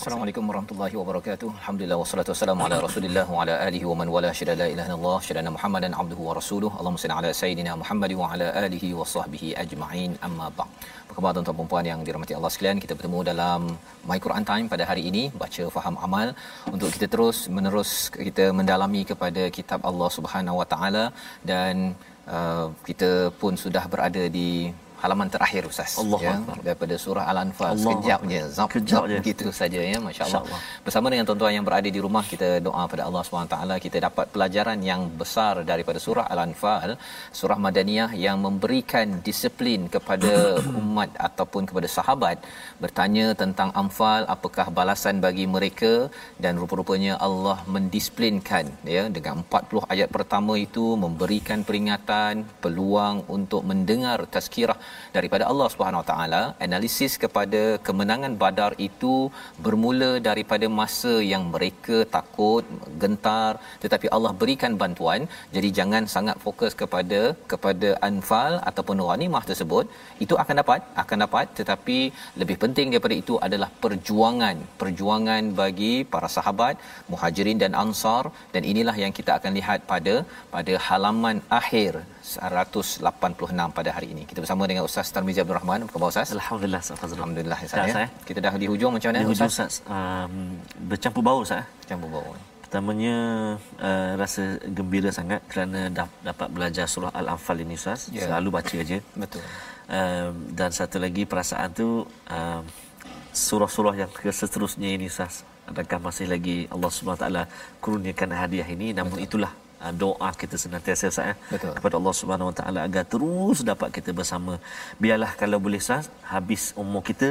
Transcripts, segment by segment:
Assalamualaikum warahmatullahi wabarakatuh. Alhamdulillah wassalatu wassalamu ala Rasulillah wa ala alihi wa man wala syada la ilaha illallah syada Muhammadan abduhu wa rasuluhu. Allahumma salli ala sayidina Muhammad wa ala alihi wa sahbihi ajma'in. Amma ba'd. Apa khabar tuan-tuan dan puan yang dirahmati Allah sekalian? Kita bertemu dalam My Quran Time pada hari ini, baca faham amal untuk kita terus menerus kita mendalami kepada kitab Allah Subhanahu wa taala dan uh, kita pun sudah berada di halaman terakhir ustaz Allah ya Akbar. daripada surah al-anfal Allah sekejap je zap Kejap zap je. begitu saja ya masya-Allah Masya-Allah. bersama dengan tuan-tuan yang berada di rumah kita doa pada Allah SWT kita dapat pelajaran yang besar daripada surah al-anfal surah madaniyah yang memberikan disiplin kepada umat ataupun kepada sahabat bertanya tentang anfal apakah balasan bagi mereka dan rupa-rupanya Allah mendisiplinkan ya dengan 40 ayat pertama itu memberikan peringatan peluang untuk mendengar tazkirah daripada Allah Subhanahu Wa Taala. Analisis kepada kemenangan Badar itu bermula daripada masa yang mereka takut gentar tetapi Allah berikan bantuan. Jadi jangan sangat fokus kepada kepada anfal ataupun ghanimah tersebut. Itu akan dapat akan dapat tetapi lebih penting daripada itu adalah perjuangan. Perjuangan bagi para sahabat muhajirin dan ansar. Dan inilah yang kita akan lihat pada pada halaman akhir 186 pada hari ini. Kita bersama dengan Ustaz Tarmizi Abdul Rahman. Apa khabar Ustaz? Alhamdulillah Ustaz Fazrul. Alhamdulillah Ustaz. Ya. Ustaz, ya? Kita dah di hujung macam mana Di hujung Ustaz? Ustaz um, bercampur bau Ustaz. eh. Campur bau. Pertamanya uh, rasa gembira sangat kerana dah, dapat belajar surah Al-Anfal ini Ustaz. Ya. Selalu baca aja. Betul. Um, dan satu lagi perasaan tu um, surah-surah yang seterusnya ini Ustaz. Adakah masih lagi Allah Subhanahu taala kurniakan hadiah ini namun Betul. itulah doa kita senantiasa Ustaz eh, Betul. kepada Allah Subhanahu Wa taala agar terus dapat kita bersama. Biarlah kalau boleh Ustaz habis umur kita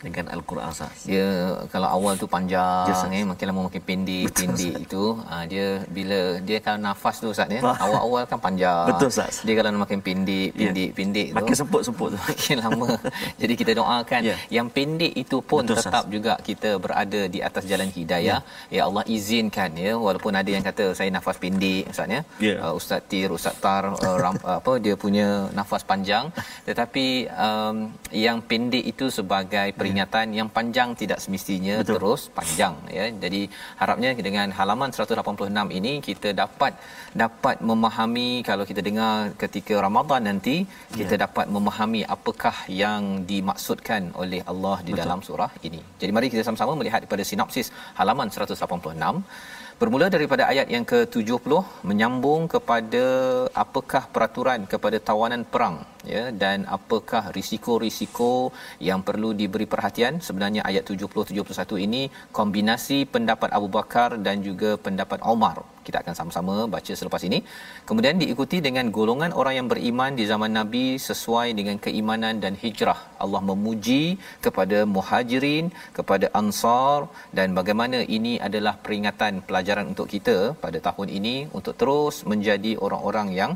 dengan Al-Quran Ustaz. Dia kalau awal tu panjang Ustaz. eh makin lama makin pendek Betul, pendek itu ah dia bila dia kalau nafas tu Ustaz ya awal-awal kan panjang. Betul, Ustaz. Dia kalau makin pendek Ya. pendek pendek tu Makin semput-semput tu. makin lama. Jadi kita doakan Ya. yang pendek itu pun Betul, tetap juga kita berada di atas jalan hidayah. Ya, Allah izinkan ya walaupun ada yang kata saya nafas pendek Ustaz ya. Ya. Uh, Ustaz Tir, Ustaz Tar uh, ram, apa dia punya nafas panjang tetapi um, yang pendek itu sebagai peringatan yang panjang tidak semestinya Betul. terus panjang ya. Jadi harapnya dengan halaman 186 ini kita dapat dapat memahami kalau kita dengar ketika Ramadan nanti kita dapat memahami apakah yang dimaksudkan oleh Allah di Betul. dalam surah ini. Jadi mari kita sama-sama melihat daripada sinopsis halaman 186 bermula daripada ayat yang ke-70 menyambung kepada apakah peraturan kepada tawanan perang ya dan apakah risiko-risiko yang perlu diberi perhatian. Sebenarnya ayat 70 71 ini kombinasi pendapat Abu Bakar dan juga pendapat Omar kita akan sama-sama baca selepas ini. Kemudian diikuti dengan golongan orang yang beriman di zaman Nabi sesuai dengan keimanan dan hijrah. Allah memuji kepada muhajirin kepada ansar dan bagaimana ini adalah peringatan pelajaran untuk kita pada tahun ini untuk terus menjadi orang-orang yang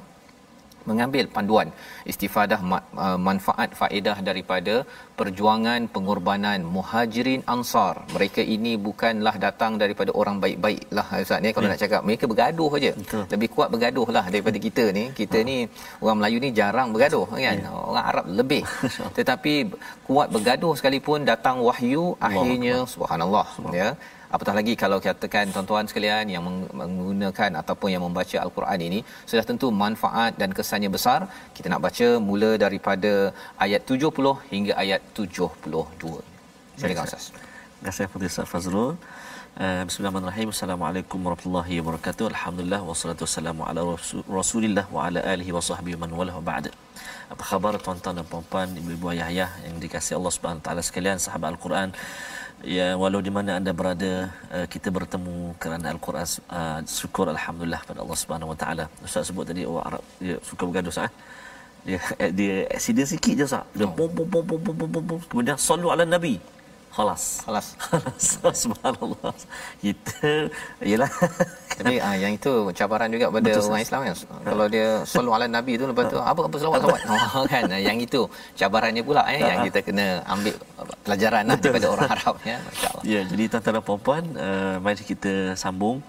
mengambil panduan istifadah uh, manfaat faedah daripada perjuangan pengorbanan muhajirin ansar. Mereka ini bukanlah datang daripada orang baik-baik lah Ustaz ni. Kalau Ya. nak cakap mereka bergaduh aja Betul. lebih kuat bergaduh lah daripada kita ni. Kita ni orang Melayu ni jarang bergaduh kan? Orang Arab lebih. Tetapi kuat bergaduh sekalipun datang wahyu akhirnya subhanallah ya apatah lagi kalau katakan tuan-tuan sekalian yang menggunakan ataupun yang membaca al-Quran ini sudah tentu manfaat dan kesannya besar kita nak baca mula daripada ayat 70 hingga ayat 72 silakan Ustaz Terima kasih Ustaz Fazrul. Uh, Bismillahirrahmanirrahim. Assalamualaikum warahmatullahi wabarakatuh. Alhamdulillah wassalatu wassalamu ala rasul- Rasulillah wa ala alihi wa sahbihi man wala wa ba'd. Apa khabar tuan-tuan dan puan-puan, ibu-ibu ayah-ayah yang dikasihi Allah Subhanahu taala sekalian, sahabat Al-Quran. Ya walau di mana anda berada uh, kita bertemu kerana Al-Quran uh, syukur alhamdulillah pada Allah Subhanahu wa taala. Ustaz sebut tadi orang Arab dia suka bergaduh sah. Dia dia accident sikit je sah. Dia bom bom bom bom bom, bom, bom. kemudian sallu ala nabi. Khalas. Khalas. Subhanallah. Kita ialah Tapi ah, yang itu cabaran juga pada Betul, orang. Islam kan. Kalau dia sallu ala nabi tu lepas tu apa apa selawat selawat. Oh kan yang itu cabarannya pula eh yang kita kena ambil pelajaran lah daripada orang Arab ya. Masya-Allah. Ya, jadi tuan-tuan dan puan-puan, uh, mari kita sambung.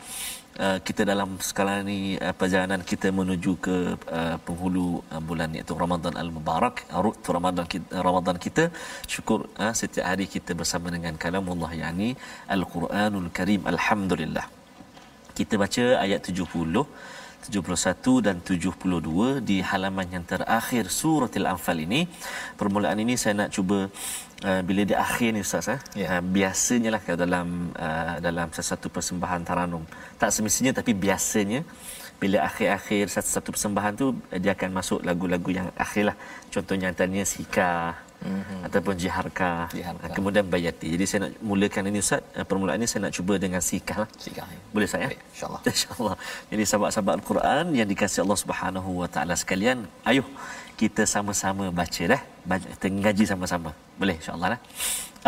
Uh, kita dalam sekarang ni uh, perjalanan kita menuju ke uh, penghulu uh, bulan iaitu Ramadan Al-Mubarak, Rut Ramadan kita, Ramadan kita. Syukur uh, setiap hari kita bersama dengan kalamullah yakni Al-Quranul Karim. Alhamdulillah. Kita baca ayat 70 71 dan 72 di halaman yang terakhir surah Al-Anfal ini. Permulaan ini saya nak cuba uh, bila di akhir ni Ustaz eh. Ya. Uh, biasanya lah kalau dalam uh, dalam sesuatu persembahan taranum. Tak semestinya tapi biasanya bila akhir-akhir satu-satu persembahan tu dia akan masuk lagu-lagu yang akhir lah. Contohnya antaranya Sika mm-hmm. ataupun Jiharka. Kemudian Bayati. Jadi saya nak mulakan ini Ustaz. Uh, permulaan ini saya nak cuba dengan Sika lah. Sikat. Boleh saya? Baik, insya-Allah. InsyaAllah. Jadi sahabat-sahabat Al-Quran yang dikasihi Allah Subhanahu Wa Taala sekalian, ayuh kita sama-sama baca dah. Baca, kita ngaji sama-sama. Boleh insya-Allah dah.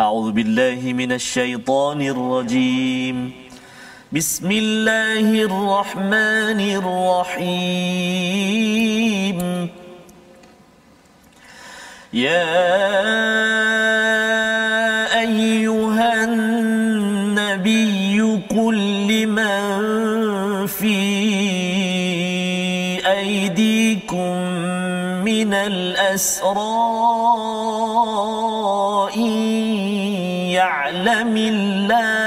A'udzu billahi minasyaitonir rajim. Bismillahirrahmanirrahim. يا أيها النبي قل لمن في أيديكم من الأسرى يعلم الله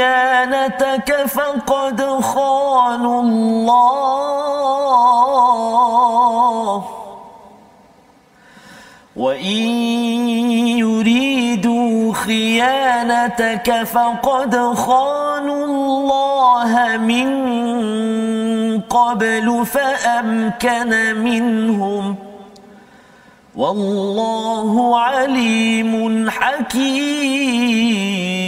خيانتك فقد خانوا الله. وإن يريدوا خيانتك فقد خانوا الله من قبل فأمكن منهم. والله عليم حكيم.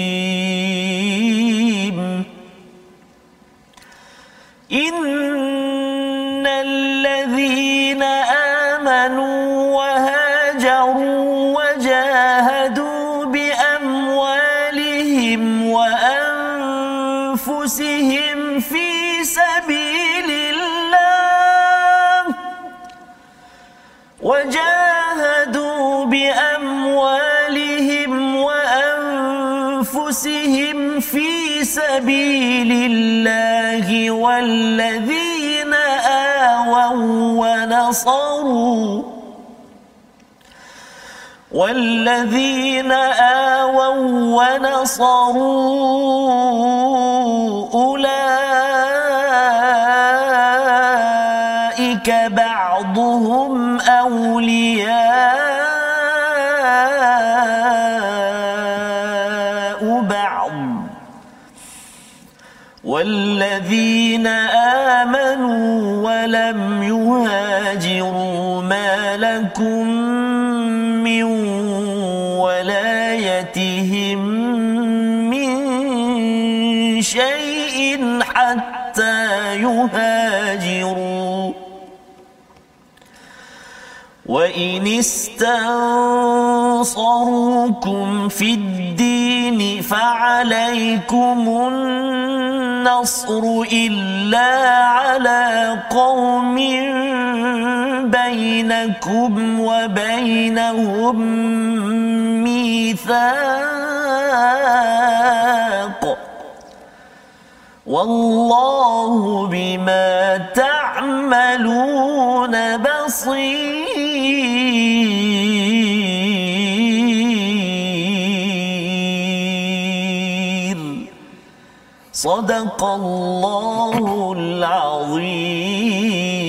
إن الذين آمنوا وأنفسهم في سبيل الله والذين آووا ونصروا والذين آووا ونصروا شيء حتى يهاجروا. وإن استنصروكم في الدين فعليكم النصر إلا على قوم بينكم وبينهم ميثاق. والله بما تعملون بصير. صدق الله العظيم.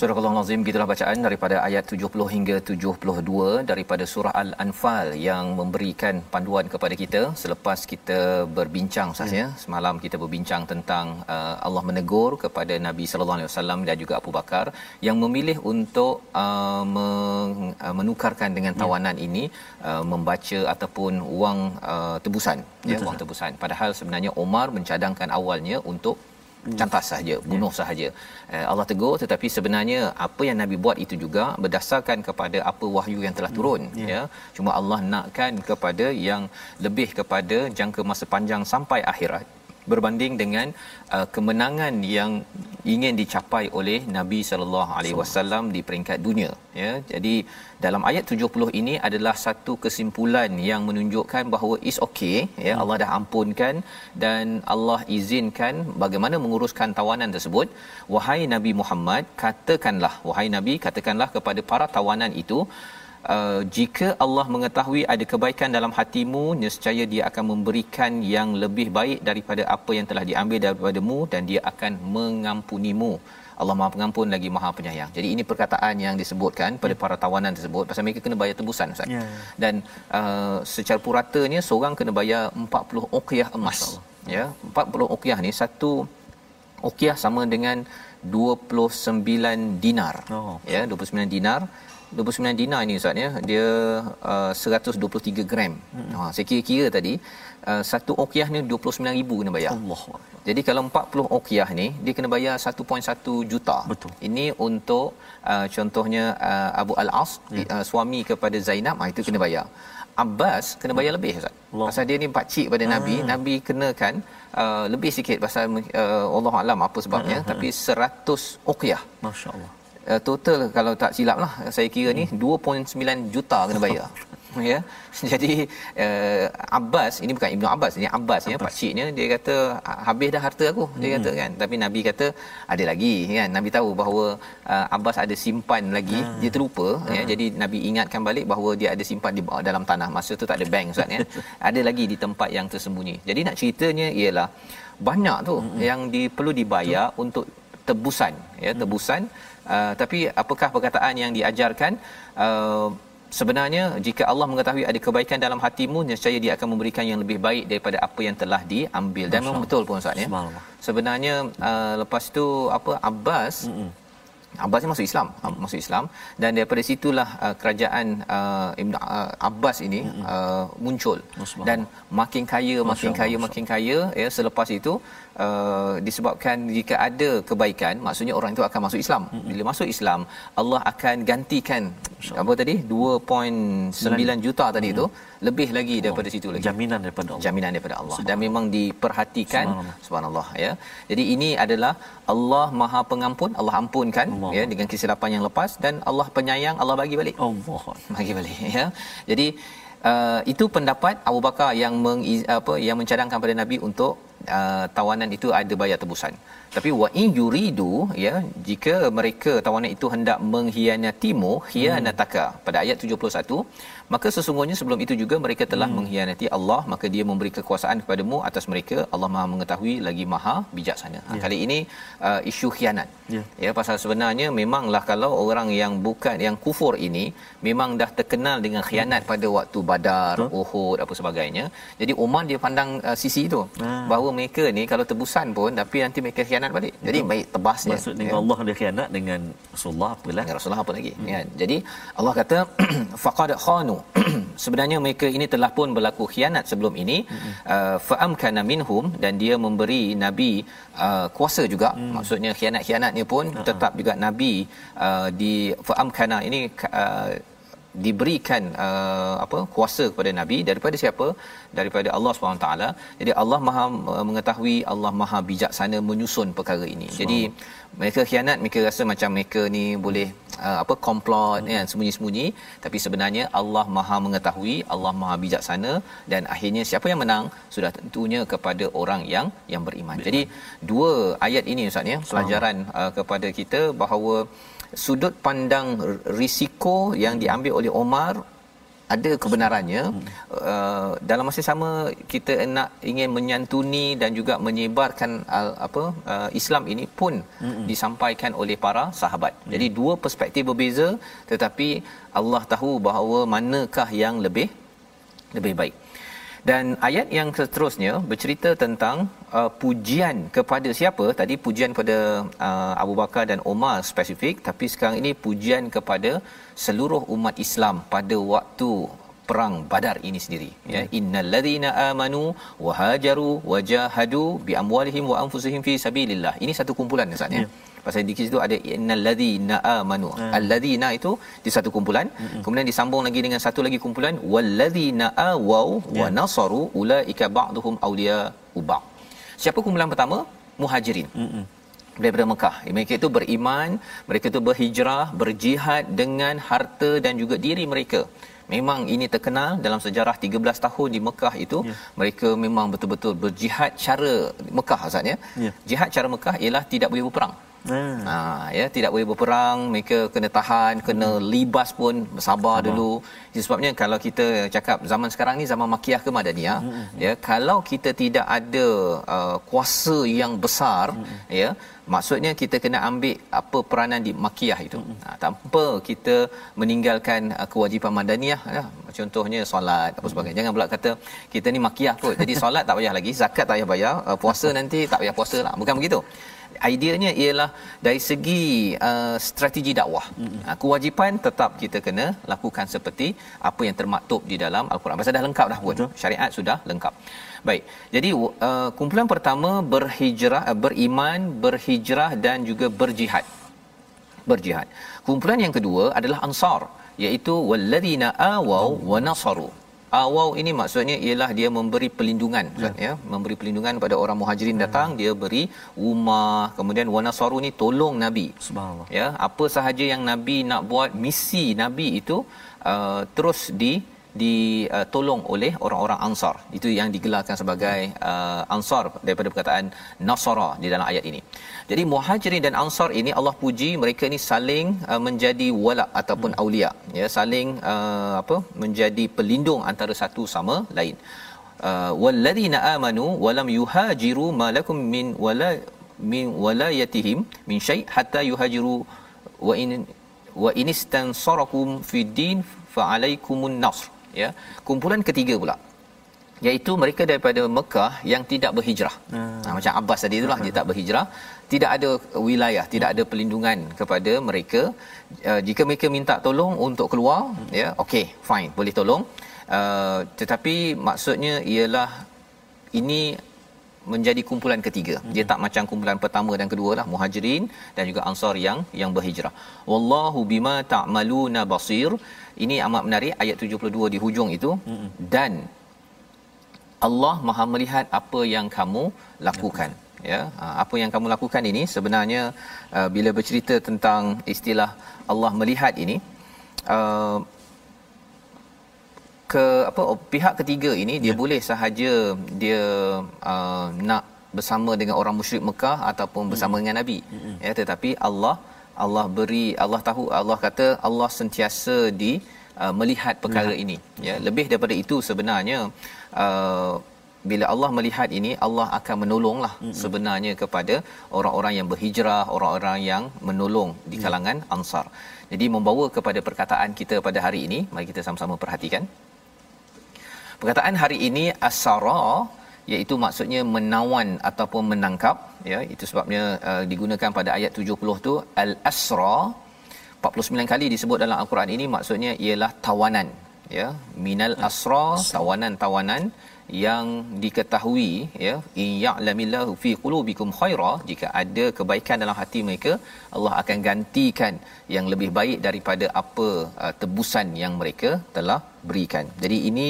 Surah Al-Azim gitulah bacaan daripada ayat 70 hingga 72 daripada surah Al-Anfal yang memberikan panduan kepada kita selepas kita berbincang sahaja ya. semalam kita berbincang tentang uh, Allah menegur kepada Nabi sallallahu alaihi wasallam dan juga Abu Bakar yang memilih untuk uh, uh, menukarkan dengan tawanan ya. ini uh, membaca ataupun wang uh, tebusan ya wang tebusan padahal sebenarnya Omar mencadangkan awalnya untuk cantas sahaja bunuh sahaja. Eh, Allah tegur tetapi sebenarnya apa yang nabi buat itu juga berdasarkan kepada apa wahyu yang telah turun hmm. ya. Cuma Allah nakkan kepada yang lebih kepada jangka masa panjang sampai akhirat berbanding dengan uh, kemenangan yang ingin dicapai oleh Nabi sallallahu alaihi wasallam di peringkat dunia ya jadi dalam ayat 70 ini adalah satu kesimpulan yang menunjukkan bahawa is okay ya hmm. Allah dah ampunkan dan Allah izinkan bagaimana menguruskan tawanan tersebut wahai Nabi Muhammad katakanlah wahai Nabi katakanlah kepada para tawanan itu Uh, jika Allah mengetahui ada kebaikan dalam hatimu nescaya dia akan memberikan yang lebih baik daripada apa yang telah diambil daripadamu dan dia akan mengampunimu Allah Maha Pengampun lagi Maha Penyayang. Jadi ini perkataan yang disebutkan pada para tawanan tersebut pasal mereka kena bayar tebusan Ustaz. Ya. Dan uh, secara puratanya seorang kena bayar 40 uqyah emas. Ya, 40 uqyah ni satu uqyah sama dengan 29 dinar. Oh. Ya, 29 dinar 29 dinar ni Ustaz ya dia uh, 123 gram. Hmm. Ha saya kira-kira tadi uh, satu uqyah ni 29000 kena bayar. Allah. Jadi kalau 40 uqyah ni dia kena bayar 1.1 juta. Betul. Ini untuk uh, contohnya uh, Abu Al-As ya. uh, suami kepada Zainab ah itu kena bayar. Abbas kena bayar lebih Ustaz. Allah. Pasal dia ni pak cik pada ah. Nabi, Nabi kenakan uh, lebih sikit pasal uh, Allah alam apa sebabnya uh, uh, uh. tapi 100 uqyah. Masya-Allah uh, total kalau tak silap lah saya kira ni 2.9 juta kena bayar. Ya. Jadi uh, Abbas ini bukan Ibnu Abbas ini Abbas ya pak ciknya dia kata habis dah harta aku dia hmm. kata kan. Tapi Nabi kata ada lagi kan Nabi tahu bahawa uh, Abbas ada simpan lagi hmm. dia terlupa hmm. ya jadi Nabi ingatkan balik bahawa dia ada simpan di dalam tanah. Masa tu tak ada bank ustaz ya. Ada lagi di tempat yang tersembunyi. Jadi nak ceritanya ialah banyak tu hmm. yang di, perlu dibayar Betul. untuk tebusan ya. Tebusan hmm Uh, tapi apakah perkataan yang diajarkan? Uh, sebenarnya jika Allah mengetahui ada kebaikan dalam hatimu nescaya dia akan memberikan yang lebih baik daripada apa yang telah diambil. Dan memang betul pun ustaz ya. Sebenarnya uh, lepas tu apa Abbas Mm-mm. Abbas ni masuk Islam hmm. masuk Islam. Dan daripada situlah uh, kerajaan uh, Ibn uh, Abbas ini hmm. uh, muncul. Dan makin kaya makin kaya makin kaya ya selepas itu uh, disebabkan jika ada kebaikan maksudnya orang itu akan masuk Islam. Hmm. bila masuk Islam Allah akan gantikan apa tadi? 2.9 juta tadi itu lebih lagi daripada oh, situ lagi. Jaminan daripada Allah. Jaminan daripada Allah. Dan memang diperhatikan. Subhanallah. subhanallah ya. Jadi ini adalah Allah Maha Pengampun. Allah ampunkan Allah. ya dengan kesilapan yang lepas. Dan Allah penyayang Allah bagi balik. Allah bagi balik ya. Jadi uh, itu pendapat Abu Bakar yang meng, apa yang mencadangkan pada Nabi untuk uh, tawanan itu ada bayar tebusan. Tapi wa in yuridu ya jika mereka tawanan itu hendak mengkhianatimu khianataka. Hmm. pada ayat 71 maka sesungguhnya sebelum itu juga mereka telah hmm. mengkhianati Allah maka dia memberi kekuasaan kepadamu atas mereka Allah Maha mengetahui lagi Maha bijaksana ha, ya. kali ini uh, isu khianat ya. ya pasal sebenarnya memanglah kalau orang yang bukan yang kufur ini memang dah terkenal dengan khianat pada waktu Badar Betul. Uhud apa sebagainya jadi Umar dia pandang uh, sisi itu hmm. bahawa mereka ni kalau tebusan pun tapi nanti mereka khianat balik jadi Betul. baik tebasnya maksud dengan ya. Allah dia khianat dengan Rasulullah apalah dengan Rasulullah apa lagi hmm. ya jadi Allah kata faqad khanu sebenarnya mereka ini telah pun berlaku khianat sebelum ini. Uh, fa'am kana minhum dan dia memberi nabi uh, kuasa juga. Mm. maksudnya khianat-khianatnya pun uh-huh. tetap juga nabi uh, di fa'am kana ini uh, diberikan uh, apa kuasa kepada nabi daripada siapa? Daripada Allah SWT jadi Allah Maha mengetahui Allah Maha bijaksana menyusun perkara ini. Jadi mereka khianat mereka rasa macam mereka ni boleh uh, apa komplot hmm. kan sembunyi-sembunyi tapi sebenarnya Allah Maha mengetahui Allah Maha bijaksana dan akhirnya siapa yang menang sudah tentunya kepada orang yang yang beriman beriman. jadi dua ayat ini ustaz ya pelajaran uh, kepada kita bahawa sudut pandang risiko yang diambil oleh Omar ada kebenarannya uh, dalam masa sama kita nak ingin menyantuni dan juga menyebarkan uh, apa uh, Islam ini pun hmm. disampaikan oleh para sahabat. Hmm. Jadi dua perspektif berbeza tetapi Allah tahu bahawa manakah yang lebih lebih baik. Dan ayat yang seterusnya bercerita tentang uh, pujian kepada siapa? Tadi pujian kepada uh, Abu Bakar dan Umar spesifik, tapi sekarang ini pujian kepada seluruh umat Islam pada waktu perang Badar ini sendiri ya hmm. innallazina amanu wa hajaru wa jahadu bi amwalihim wa anfusihim fi sabilillah ini satu kumpulan ustaz ya, ya. Pasal di situ ada innallazina amanu hmm. allazina itu di satu kumpulan hmm. kemudian disambung lagi dengan satu lagi kumpulan wallazina awau ya. wa nasaru ulaika ba'dhum awliya uba siapa kumpulan pertama muhajirin hmm daripada Mekah. Mereka itu beriman, mereka itu berhijrah, berjihad dengan harta dan juga diri mereka. Memang ini terkenal dalam sejarah 13 tahun di Mekah itu ya. mereka memang betul-betul berjihad cara Mekah Ustaz ya. ya. Jihad cara Mekah ialah tidak boleh berperang. Hmm. Ha ya tidak boleh berperang, mereka kena tahan, kena hmm. libas pun bersabar Sabar. dulu. Itu sebabnya kalau kita cakap zaman sekarang ni zaman makiyah ke madaniyah, hmm. hmm, hmm. ya kalau kita tidak ada uh, kuasa yang besar, hmm. ya maksudnya kita kena ambil apa peranan di makiyah itu mm-hmm. ha, tanpa kita meninggalkan uh, kewajipan madaniyah ya. contohnya solat apa sebagainya jangan pula kata kita ni makiyah kot jadi solat tak payah lagi zakat tak payah bayar uh, puasa nanti tak payah puasa lah bukan begitu ideanya ialah dari segi uh, strategi dakwah mm-hmm. uh, kewajipan tetap kita kena lakukan seperti apa yang termaktub di dalam al-Quran pasal dah lengkap dah pun Betul. syariat sudah lengkap Baik. Jadi uh, kumpulan pertama berhijrah uh, beriman, berhijrah dan juga berjihad. Berjihad. Kumpulan yang kedua adalah Ansar iaitu walladzina awaw wa nasaru. Awaw ini maksudnya ialah dia memberi perlindungan ya. ya, memberi perlindungan kepada orang Muhajirin ya. datang, dia beri rumah, kemudian wa nasaru ni tolong Nabi. Subhanallah. Ya, apa sahaja yang Nabi nak buat misi Nabi itu uh, terus di ditolong oleh orang-orang Ansar. Itu yang digelarkan sebagai uh, Ansar daripada perkataan Nasara di dalam ayat ini. Jadi Muhajirin dan Ansar ini Allah puji mereka ini saling uh, menjadi wala ataupun hmm. aulia ya saling uh, apa menjadi pelindung antara satu sama lain. Uh, walladzina amanu walam yuhajiru malakum min wala min walayatihim min syai hatta yuhajiru wa in wa inistansarakum fid din fa alaikumun nasr ya kumpulan ketiga pula iaitu mereka daripada Mekah yang tidak berhijrah. Hmm. Ha, macam Abbas tadi itulah dia tak berhijrah, tidak ada wilayah, tidak ada perlindungan kepada mereka. Uh, jika mereka minta tolong untuk keluar, hmm. ya, okey, fine, boleh tolong. Uh, tetapi maksudnya ialah ini menjadi kumpulan ketiga. Hmm. Dia tak macam kumpulan pertama dan kedua lah, Muhajirin dan juga Ansar yang yang berhijrah. Wallahu bima ta'maluna basir ini amat menarik ayat 72 di hujung itu mm-hmm. dan Allah Maha melihat apa yang kamu lakukan ya ha, apa yang kamu lakukan ini sebenarnya uh, bila bercerita tentang istilah Allah melihat ini uh, ke apa oh, pihak ketiga ini dia ya. boleh sahaja dia uh, nak bersama dengan orang musyrik Mekah ataupun bersama hmm. dengan nabi hmm. ya tetapi Allah Allah beri Allah tahu Allah kata Allah sentiasa di uh, melihat perkara ya. ini ya lebih daripada itu sebenarnya uh, bila Allah melihat ini Allah akan menolonglah mm-hmm. sebenarnya kepada orang-orang yang berhijrah orang-orang yang menolong di ya. kalangan mm. ansar jadi membawa kepada perkataan kita pada hari ini mari kita sama-sama perhatikan perkataan hari ini asara iaitu maksudnya menawan ataupun menangkap ya itu sebabnya uh, digunakan pada ayat 70 tu al asra 49 kali disebut dalam al-Quran ini maksudnya ialah tawanan ya minal asra tawanan-tawanan yang diketahui ya ya'lamillahu fi qulubikum khaira jika ada kebaikan dalam hati mereka Allah akan gantikan yang lebih baik daripada apa uh, tebusan yang mereka telah berikan. Jadi ini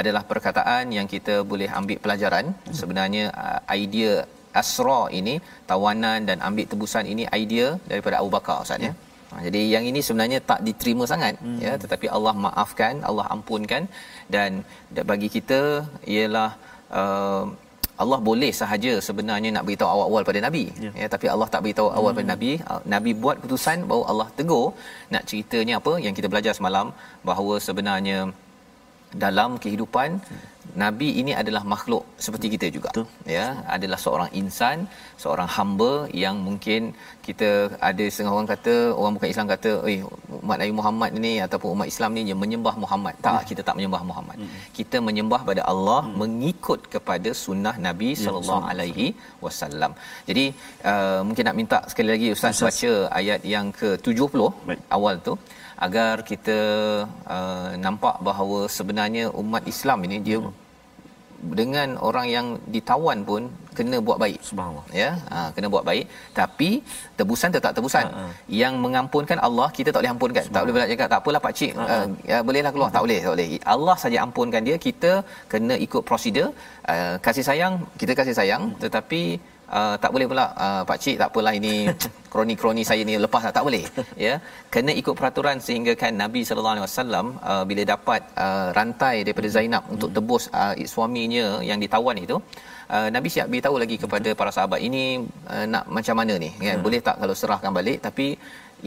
adalah perkataan yang kita boleh ambil pelajaran sebenarnya uh, idea asra ini tawanan dan ambil tebusan ini idea daripada Abu Bakar Ustaz ya. Ha, jadi yang ini sebenarnya tak diterima sangat hmm. ya tetapi Allah maafkan, Allah ampunkan dan bagi kita ialah uh, Allah boleh sahaja sebenarnya nak beritahu awal-awal pada nabi ya, ya tapi Allah tak beritahu awal hmm. pada nabi nabi buat keputusan baru Allah tegur nak ceritanya apa yang kita belajar semalam bahawa sebenarnya dalam kehidupan hmm. Nabi ini adalah makhluk seperti kita juga Betul. ya adalah seorang insan seorang hamba yang mungkin kita ada setengah orang kata orang bukan Islam kata eh umat Nabi Muhammad ni ataupun umat Islam ni yang menyembah Muhammad tak hmm. kita tak menyembah Muhammad hmm. kita menyembah pada Allah hmm. mengikut kepada sunnah Nabi ya, sallallahu alaihi wasallam jadi uh, mungkin nak minta sekali lagi ustaz, ustaz. baca ayat yang ke-70 Baik. awal tu agar kita uh, nampak bahawa sebenarnya umat Islam ini dia hmm. dengan orang yang ditawan pun kena buat baik subhanallah ya ha, kena buat baik tapi tebusan tetap tebusan ha, ha. yang mengampunkan Allah kita tak boleh ampunkan tak boleh cakap tak apalah pak cik ha, ha. Uh, ya bolehlah keluar ha. tak boleh tak boleh Allah saja ampunkan dia kita kena ikut prosedur uh, kasih sayang kita kasih sayang hmm. tetapi uh, tak boleh pula. Uh, pak cik tak apalah ini kroni-kroni saya ni lepas tak boleh ya. Kena ikut peraturan sehingga kan Nabi sallallahu alaihi wasallam uh, bila dapat uh, rantai daripada Zainab hmm. untuk tebus uh, suaminya yang ditawan itu Uh, Nabi siap beritahu lagi kepada para sahabat ini uh, nak macam mana ni? Kan hmm. boleh tak kalau serahkan balik? Tapi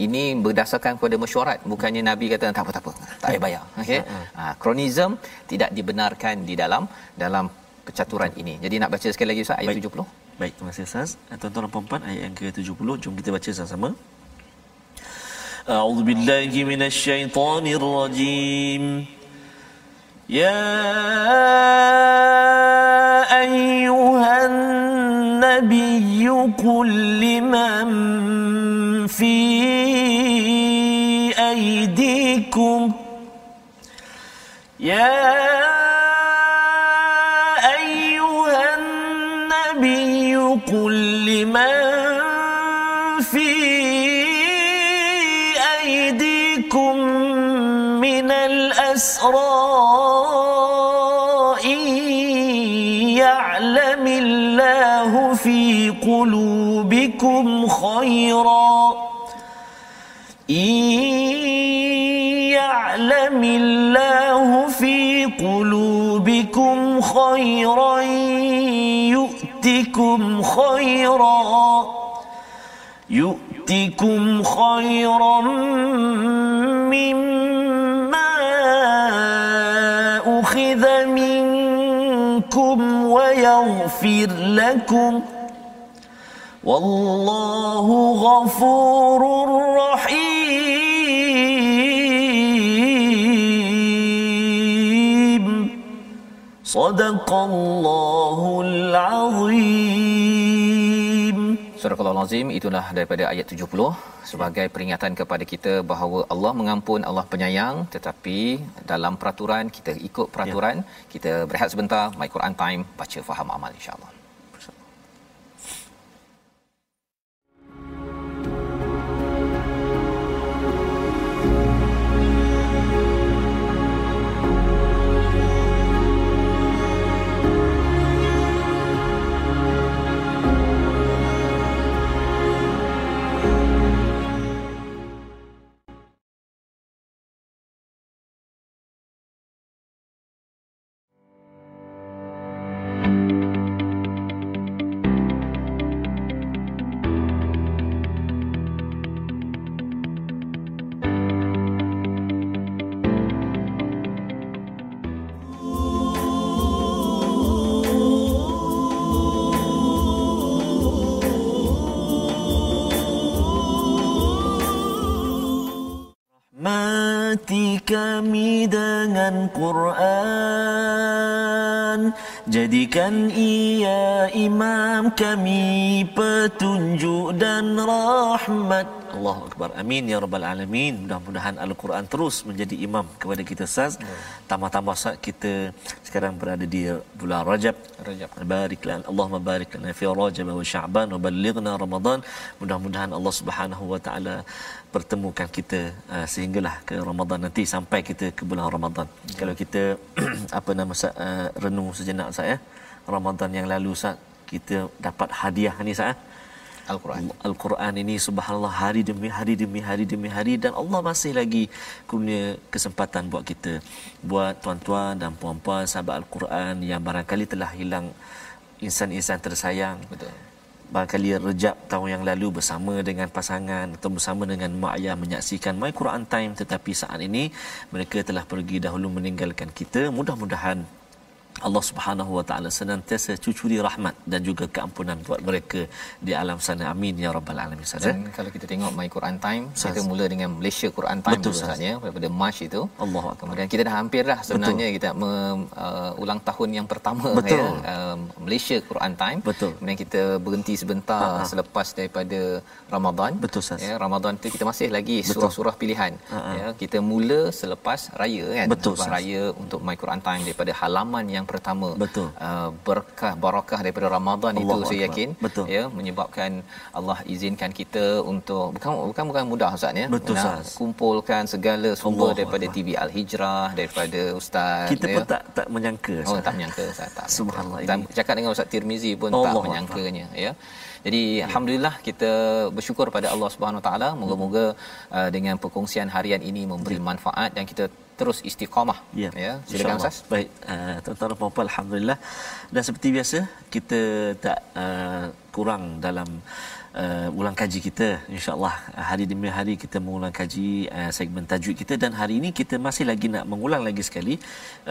ini berdasarkan kepada mesyuarat bukannya nabi kata tak apa tak apa tak payah bayar. Okey? Hmm. uh, kronism tidak dibenarkan di dalam dalam percaturan ini. Jadi nak baca sekali lagi Ustaz ayat Baik. 70 Baik, terima kasih Ustaz. Eh, tuan-tuan dan puan ayat yang ke-70, jom kita baca sama-sama. أعوذ بالله من الشيطان الرجيم يا أيها النبي قل لمن في أيديكم يا قلوبكم خيرا. إن يعلم الله في قلوبكم خيرا يؤتكم خيرا. يؤتكم خيرا مما أخذ منكم ويغفر لكم. والله غفور رحيم صدق الله العظيم Surah Al-Azim itulah daripada ayat 70 sebagai peringatan kepada kita bahawa Allah mengampun, Allah penyayang tetapi dalam peraturan kita ikut peraturan, ya. kita berehat sebentar, my Quran time, baca faham amal insya-Allah. Dengan Quran. Jadikan ia imam kami petunjuk dan rahmat Allahu akbar. Amin ya rabbal alamin. Mudah-mudahan al-Quran terus menjadi imam kepada kita Ustaz. Tambah-tambah Ustaz kita sekarang berada di bulan Rajab. Rajab. Barik lana Allahumma barik lana fi Rajab wa Sya'ban wa ballighna Ramadan. Mudah-mudahan Allah Subhanahu wa taala pertemukan kita uh, sehinggalah ke Ramadan nanti sampai kita ke bulan Ramadan. Hmm. Kalau kita apa nama uh, renung sejenak Ustaz ya. Ramadan yang lalu Ustaz kita dapat hadiah ni Ustaz. Al-Quran. Al-Quran ini subhanallah hari demi hari demi hari demi hari dan Allah masih lagi kurnia kesempatan buat kita buat tuan-tuan dan puan-puan sahabat Al-Quran yang barangkali telah hilang insan-insan tersayang. Betul. Barangkali rejab tahun yang lalu bersama dengan pasangan atau bersama dengan mak ayah menyaksikan My Quran Time tetapi saat ini mereka telah pergi dahulu meninggalkan kita. Mudah-mudahan Allah Subhanahu Wa Taala senantiasa cucuri rahmat dan juga keampunan buat mereka di alam sana. Amin ya rabbal alamin. Saja. Dan kalau kita tengok My Quran Time, Saz. kita mula dengan Malaysia Quran Time Betul, ya daripada March itu. Allah. Kemudian kita dah hampir dah sebenarnya Betul. kita me, uh, ulang tahun yang pertama Betul. ya uh, Malaysia Quran Time. Betul. Kemudian kita berhenti sebentar Ha-ha. selepas daripada Ramadan. Betul Saz. Ya Ramadan tu kita masih lagi surah-surah pilihan. Ha-ha. Ya kita mula selepas raya kan. Betul, selepas raya untuk My Quran Time daripada halaman yang pertama Betul. Uh, berkah barakah daripada Ramadan Allah itu Allah saya yakin Betul. ya menyebabkan Allah izinkan kita untuk bukan bukan bukan mudah ustaz ya Betul, nak Ustaz. kumpulkan segala sumber Allah daripada Allah. TV Al Hijrah daripada ustaz Kita ya. pun tak tak menyangka. Oh Ustaz. tak menyangka Ustaz tak. Subhanallah, Dan cakap dengan Ustaz Tirmizi pun Allah tak Allah. menyangkanya ya. Jadi alhamdulillah kita bersyukur pada Allah Subhanahu Wa Taala moga-moga uh, dengan perkongsian harian ini memberi manfaat dan kita terus istiqamah Ya, ya. Silakan. Ustaz. Baik, uh, tuan-tuan dan puan-puan alhamdulillah. Dan seperti biasa, kita tak uh, kurang dalam uh, ulang kaji kita. Insya-Allah uh, hari demi hari kita mengulang kaji uh, segmen tajwid kita dan hari ini kita masih lagi nak mengulang lagi sekali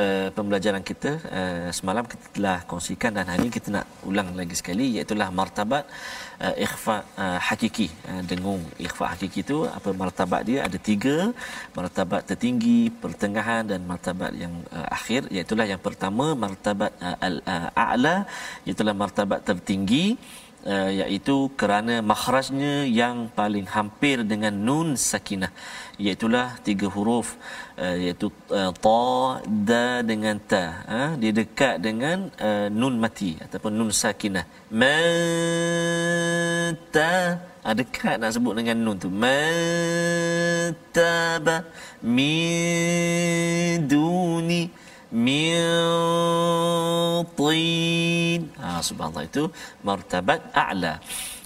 uh, pembelajaran kita. Uh, semalam kita telah kongsikan dan hari ini kita nak ulang lagi sekali iaitu martabat uh, ikhfa uh, hakiki. Uh, dengung ikhfa hakiki itu apa martabat dia ada tiga martabat tertinggi, pertengahan dan martabat yang uh, akhir iaitu yang pertama martabat uh, al-a'la iaitu martabat tertinggi uh, iaitu kerana makhrajnya yang paling hampir dengan nun sakinah iaitu tiga huruf. Uh, iaitu uh, ta da dengan ta. Ha? dia dekat dengan uh, nun mati ataupun nun sakinah. Mata ha, dekat nak sebut dengan nun tu. Mataba min duni min ha, subhanallah itu martabat a'la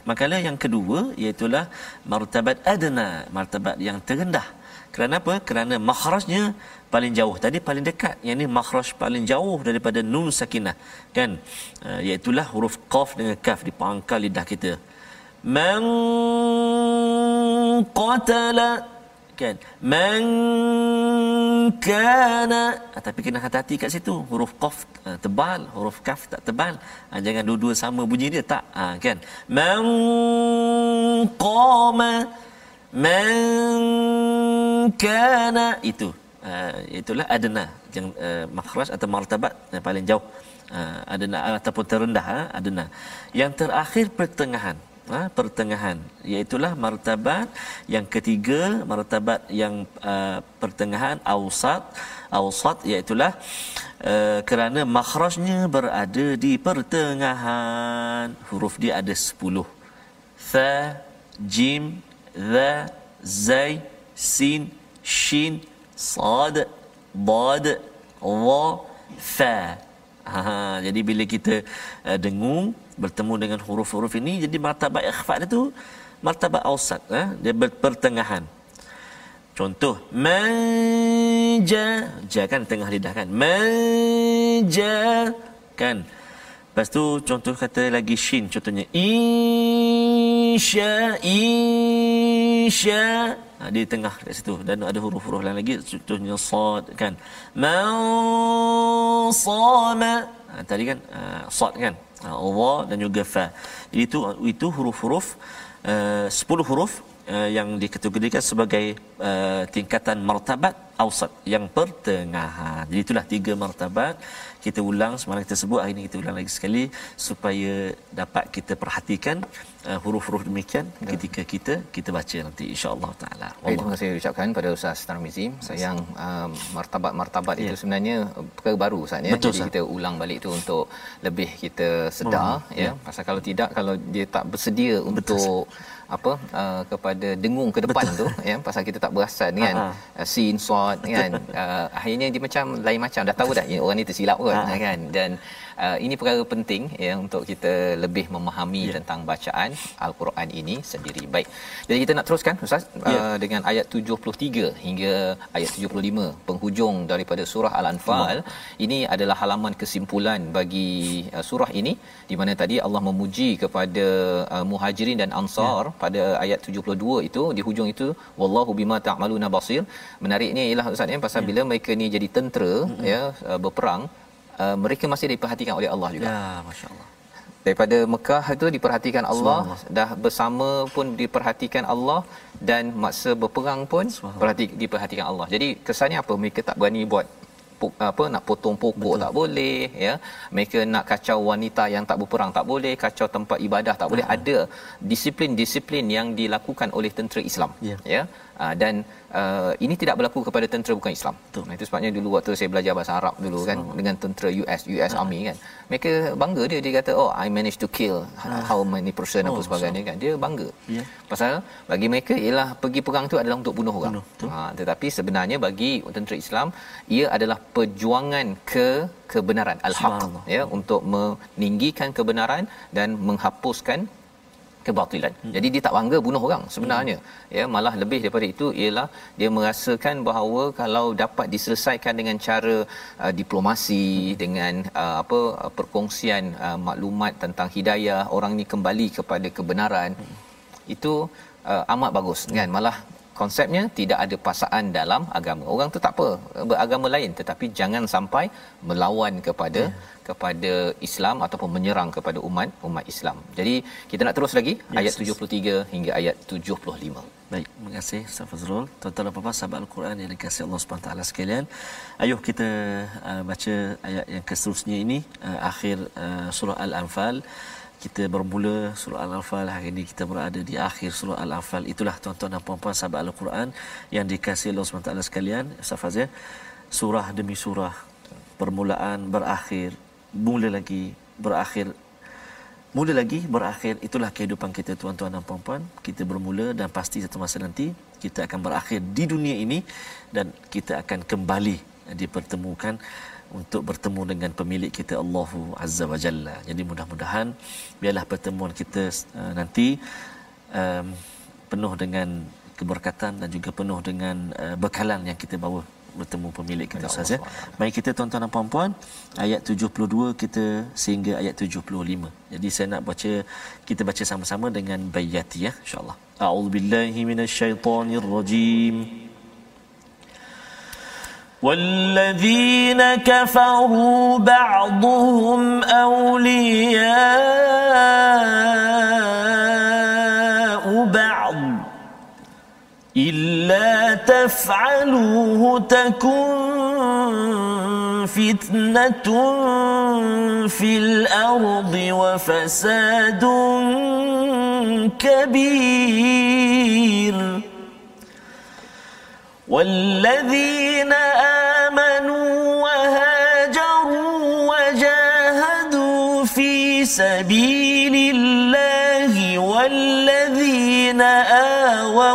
Makalah yang kedua iaitulah martabat adna, martabat yang terendah. Kerana apa? Kerana makhrajnya paling jauh. Tadi paling dekat. Yang ni makhraj paling jauh daripada nun sakinah. Kan? Uh, huruf qaf dengan kaf di pangkal lidah kita. Man qatala kan? Man kana ah, tapi kena hati-hati kat situ. Huruf qaf uh, tebal. Huruf kaf tak tebal. Ah, jangan dua-dua sama bunyi dia. Tak. Ah, kan? Man qama man kana itu. Uh, itulah adna. Yang uh, makhraj atau martabat yang paling jauh. Uh, adna ataupun terendah uh, adna. Yang terakhir pertengahan ha, pertengahan. Iaitulah martabat yang ketiga martabat yang uh, pertengahan awsat. Awsat iaitulah uh, kerana makhrajnya berada di pertengahan. Huruf dia ada 10 fa jim dha zai sin shin sad dad wa fa ha, jadi bila kita uh, dengung bertemu dengan huruf-huruf ini jadi martabat ikhfa dia tu martabat ausat eh? dia berpertengahan contoh manja ja kan tengah lidah kan manja kan lepas tu contoh kata lagi shin contohnya isya isya ha, di tengah kat situ. Dan ada huruf-huruf lain lagi. Contohnya sad kan. Man sama ha, tadi kan uh, sad kan. Allah dan juga fa. Itu itu huruf-huruf uh, 10 huruf uh, yang dikategorikan sebagai uh, tingkatan martabat awsat yang pertengahan. Jadi itulah tiga martabat kita ulang semalam kita sebut hari ini kita ulang lagi sekali supaya dapat kita perhatikan uh, huruf-huruf demikian ya. ketika kita kita baca nanti insya-Allah taala. Baik, terima kasih ucapkan pada Ustaz Tarmizi. Sayang uh, martabat-martabat ya. itu sebenarnya perkara baru Ustaz ya. Jadi kita ulang balik tu untuk lebih kita sedar oh, ya. ya. Pasal kalau tidak kalau dia tak bersedia Betul, untuk apa uh, kepada dengung ke depan Betul. tu ya pasal kita tak berasan kan. Uh, sin swat kan. Uh, akhirnya dia macam lain macam. Dah tahu dah ya, orang ni tersilap kot uh kan. Dan uh, ini perkara penting ya untuk kita lebih memahami yeah. tentang bacaan al-Quran ini sendiri. Baik. Jadi kita nak teruskan ustaz yeah. uh, dengan ayat 73 hingga ayat 75 penghujung daripada surah al-Anfal. Oh. Ini adalah halaman kesimpulan bagi uh, surah ini di mana tadi Allah memuji kepada uh, Muhajirin dan Ansar yeah. pada ayat 72 itu di hujung itu wallahu bima ta'maluna basir. Menariknya ialah ustaz ya pasal yeah. bila mereka ni jadi tentera mm-hmm. ya uh, berperang uh, mereka masih diperhatikan oleh Allah juga. Ya, masya-Allah. Daripada Mekah itu diperhatikan Allah, dah bersama pun diperhatikan Allah dan masa berperang pun perhati diperhatikan Allah. Jadi kesannya apa? Mereka tak berani buat apa nak potong pokok Betul. tak boleh ya mereka nak kacau wanita yang tak berperang tak boleh kacau tempat ibadah tak boleh uh ada disiplin-disiplin yang dilakukan oleh tentera Islam yeah. ya uh, dan uh, ini tidak berlaku kepada tentera bukan Islam. Betul. Nah, itu sebabnya dulu waktu saya belajar bahasa Arab dulu kan dengan tentera US US ha. Army kan. Mereka bangga dia dia kata oh I managed to kill ha. how many person oh, apa sebagainya so. kan. Dia bangga. Yeah. Pasal bagi mereka ialah pergi perang tu adalah untuk bunuh orang. Bunuh. Ha tetapi sebenarnya bagi tentera Islam ia adalah perjuangan ke kebenaran al-haq ya untuk meninggikan kebenaran dan menghapuskan kebatilan. Hmm. Jadi dia tak bangga bunuh orang sebenarnya. Hmm. Ya, malah lebih daripada itu ialah dia merasakan bahawa kalau dapat diselesaikan dengan cara uh, diplomasi hmm. dengan uh, apa uh, perkongsian uh, maklumat tentang hidayah orang ni kembali kepada kebenaran. Hmm. Itu uh, amat bagus hmm. kan. Malah konsepnya tidak ada pasaan dalam agama. Orang tu tak apa beragama lain tetapi jangan sampai melawan kepada yeah. kepada Islam ataupun menyerang kepada umat umat Islam. Jadi kita nak terus lagi yes, ayat 73 hingga ayat 75. Baik, terima kasih Ustaz Fazrul. Tuan-tuan dan puan-puan sahabat Al-Quran yang dikasihi Allah Subhanahu taala sekalian. Ayuh kita uh, baca ayat yang seterusnya ini uh, akhir uh, surah Al-Anfal kita bermula surah Al-Anfal hari ini kita berada di akhir surah Al-Anfal. Itulah tuan-tuan dan puan-puan sahabat Al-Quran yang dikasihi Allah SWT sekalian. Ya surah demi surah permulaan berakhir mula lagi berakhir mula lagi berakhir. Itulah kehidupan kita tuan-tuan dan puan-puan. Kita bermula dan pasti satu masa nanti kita akan berakhir di dunia ini dan kita akan kembali dipertemukan untuk bertemu dengan pemilik kita Allahu Azza wa Jalla. Jadi mudah-mudahan biarlah pertemuan kita uh, nanti um, penuh dengan keberkatan dan juga penuh dengan uh, bekalan yang kita bawa bertemu pemilik kita Ustaz ya. Baik kita tuan-tuan dan puan-puan ayat 72 kita sehingga ayat 75. Jadi saya nak baca kita baca sama-sama dengan bayati ya insya-Allah. A'udzubillahi minasyaitonirrajim. rajim. والذين كفروا بعضهم أولياء بعض. إلا تفعلوه تكن فتنة في الأرض وفساد كبير. والذين سبيل الله والذين آووا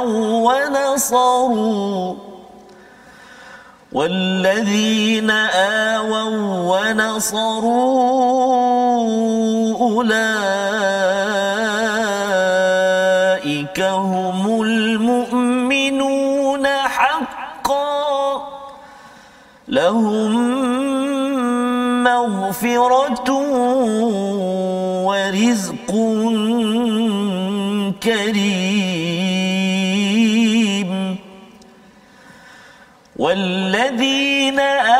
ونصروا والذين آووا ونصروا أولئك هم المؤمنون حقا لهم مغفرة كريم والذين آمنوا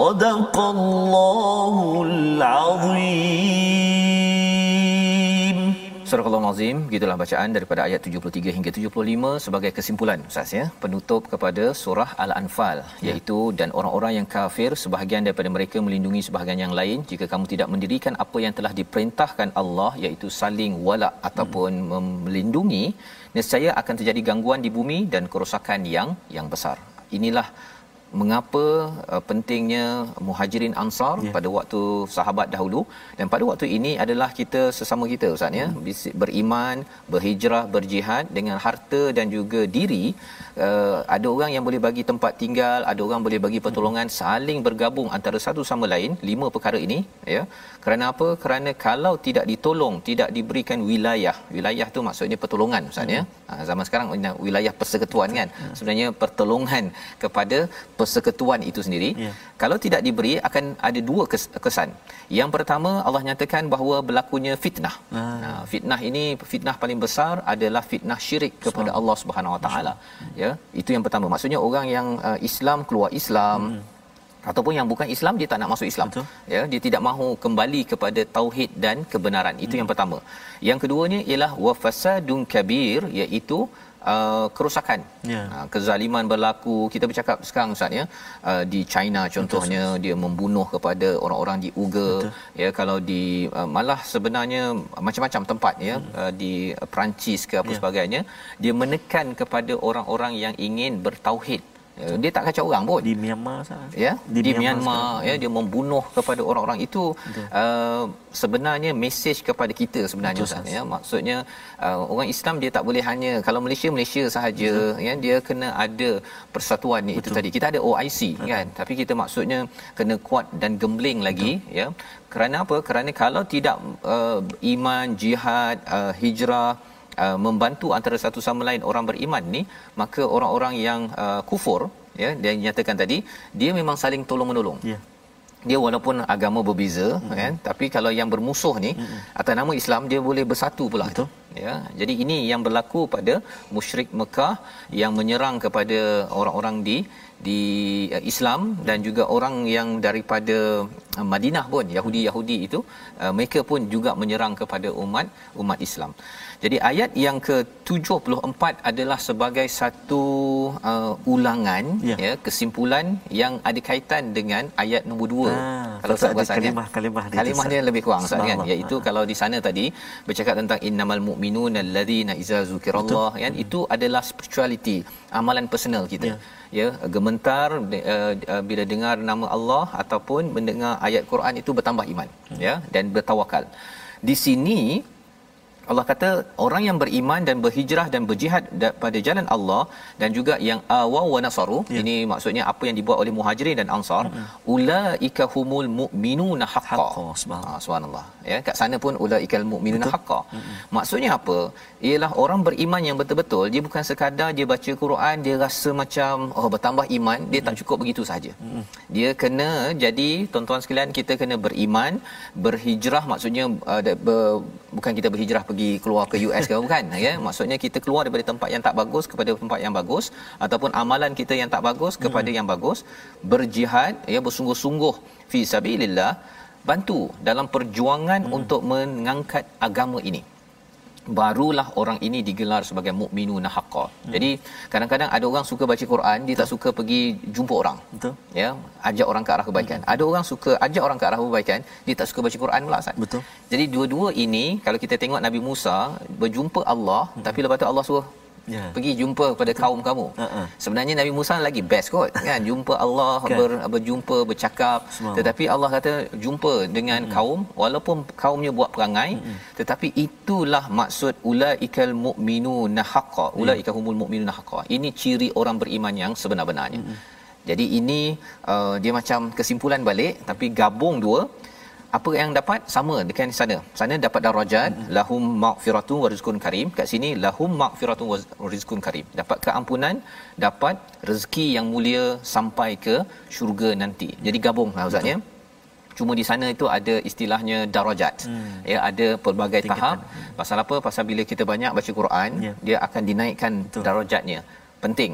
صدق الله العظيم Surah Al-Azim, gitulah bacaan daripada ayat 73 hingga 75 sebagai kesimpulan Ustaz ya, penutup kepada surah Al-Anfal ya. iaitu dan orang-orang yang kafir sebahagian daripada mereka melindungi sebahagian yang lain jika kamu tidak mendirikan apa yang telah diperintahkan Allah iaitu saling wala ataupun hmm. melindungi nescaya akan terjadi gangguan di bumi dan kerosakan yang yang besar. Inilah mengapa uh, pentingnya muhajirin ansar yeah. pada waktu sahabat dahulu dan pada waktu ini adalah kita sesama kita ustaz ya hmm. beriman berhijrah berjihad dengan harta dan juga diri uh, ada orang yang boleh bagi tempat tinggal ada orang boleh bagi pertolongan hmm. saling bergabung antara satu sama lain lima perkara ini ya kerana apa kerana kalau tidak ditolong tidak diberikan wilayah wilayah tu maksudnya pertolongan ustaz ya hmm. zaman sekarang wilayah persekutuan kan hmm. sebenarnya pertolongan kepada persekutuan itu sendiri yeah. kalau tidak diberi akan ada dua kesan yang pertama Allah nyatakan bahawa berlakunya fitnah ah. nah, fitnah ini fitnah paling besar adalah fitnah syirik kepada so. Allah Subhanahu Wa Taala ya itu yang pertama maksudnya orang yang uh, Islam keluar Islam hmm ataupun yang bukan Islam dia tak nak masuk Islam Betul. ya dia tidak mahu kembali kepada tauhid dan kebenaran itu hmm. yang pertama yang keduanya ialah wafasadun kabir iaitu uh, kerosakan. Yeah. Uh, kezaliman berlaku. Kita bercakap sekarang Ustaz ya. Uh, di China contohnya Betul. dia membunuh kepada orang-orang di Uyghur ya kalau di uh, malah sebenarnya macam-macam tempat ya hmm. uh, di Perancis ke apa yeah. sebagainya dia menekan kepada orang-orang yang ingin bertauhid dia tak kacau orang pun. Di Myanmar sah. ya di, di Myanmar, Myanmar ya dia membunuh kepada orang-orang itu uh, sebenarnya mesej kepada kita sebenarnya Betul, ya. Maksudnya uh, orang Islam dia tak boleh hanya kalau Malaysia Malaysia sahaja Betul. ya dia kena ada persatuan ni itu tadi. Kita ada OIC Betul. kan. Tapi kita maksudnya kena kuat dan gembling lagi Betul. ya. Kerana apa? Kerana kalau tidak uh, iman jihad uh, hijrah uh, membantu antara satu sama lain orang beriman ni maka orang-orang yang uh, kufur ya dia nyatakan tadi dia memang saling tolong menolong yeah. dia walaupun agama berbeza mm-hmm. kan tapi kalau yang bermusuh ni mm-hmm. atas nama Islam dia boleh bersatu pula Betul. ya jadi ini yang berlaku pada musyrik Mekah yang menyerang kepada orang-orang di di uh, Islam dan juga orang yang daripada uh, Madinah pun Yahudi-Yahudi itu uh, mereka pun juga menyerang kepada umat umat Islam. Jadi ayat yang ke-74 adalah sebagai satu uh, ulangan ya. ya kesimpulan yang ada kaitan dengan ayat nombor 2. Ha, kalau tak ada kalimah-kalimah dia. Kalimah dia lebih kurang Ustaz kan iaitu ha. kalau di sana tadi bercakap tentang innamal mu'minuna alladzina iza zukirallah kan itu adalah spirituality amalan personal kita. Ya ya gementar uh, uh, bila dengar nama Allah ataupun mendengar ayat Quran itu bertambah iman hmm. ya dan bertawakal. Di sini Allah kata orang yang beriman dan berhijrah dan berjihad pada jalan Allah dan juga yang awaw wa nasaru ya. ini maksudnya apa yang dibuat oleh muhajirin dan ansar mm-hmm. ulaika humul mu'minuna haqqan ha, subhanallah ya kat sana pun ulaikal mu'minuna haqqan mm-hmm. maksudnya apa ialah orang beriman yang betul-betul dia bukan sekadar dia baca Quran dia rasa macam oh bertambah iman dia mm-hmm. tak cukup begitu saja mm-hmm. dia kena jadi tuan-tuan sekalian kita kena beriman berhijrah maksudnya uh, ber, bukan kita berhijrah pergi keluar ke US ke bukan ya maksudnya kita keluar daripada tempat yang tak bagus kepada tempat yang bagus ataupun amalan kita yang tak bagus kepada hmm. yang bagus berjihad ya bersungguh-sungguh fi sabilillah bantu dalam perjuangan hmm. untuk mengangkat agama ini barulah orang ini digelar sebagai mukminuna haqqan. Hmm. Jadi kadang-kadang ada orang suka baca Quran, dia tak suka pergi jumpa orang. Betul. Ya, ajak orang ke arah kebaikan. Hmm. Ada orang suka ajak orang ke arah kebaikan, dia tak suka baca Quran pula Ustaz. Betul. Jadi dua-dua ini kalau kita tengok Nabi Musa berjumpa Allah, hmm. tapi lepas tu Allah suruh yeah. pergi jumpa pada kaum kamu. Uh-uh. Sebenarnya Nabi Musa lagi best kot kan jumpa Allah kan. ber, berjumpa bercakap Semua. tetapi Allah kata jumpa dengan uh-huh. kaum walaupun kaumnya buat perangai uh-huh. tetapi itulah maksud ulaikal mu'minuna haqqan ya. ulaika humul mu'minuna haqqan. Ini ciri orang beriman yang sebenar-benarnya. Uh-huh. Jadi ini uh, dia macam kesimpulan balik tapi gabung dua apa yang dapat? Sama dengan sana. Sana dapat darajat hmm. lahum maghfiratun wa rizqun karim. Kat sini lahum maghfiratun wa rizqun karim. Dapat keampunan dapat rezeki yang mulia sampai ke syurga nanti. Jadi gabung lah ustaz ya. Cuma di sana itu ada istilahnya darajat. Hmm. ya ada pelbagai Tingkatan. tahap. Pasal apa? Pasal bila kita banyak baca Quran yeah. dia akan dinaikkan Betul. darajatnya. Penting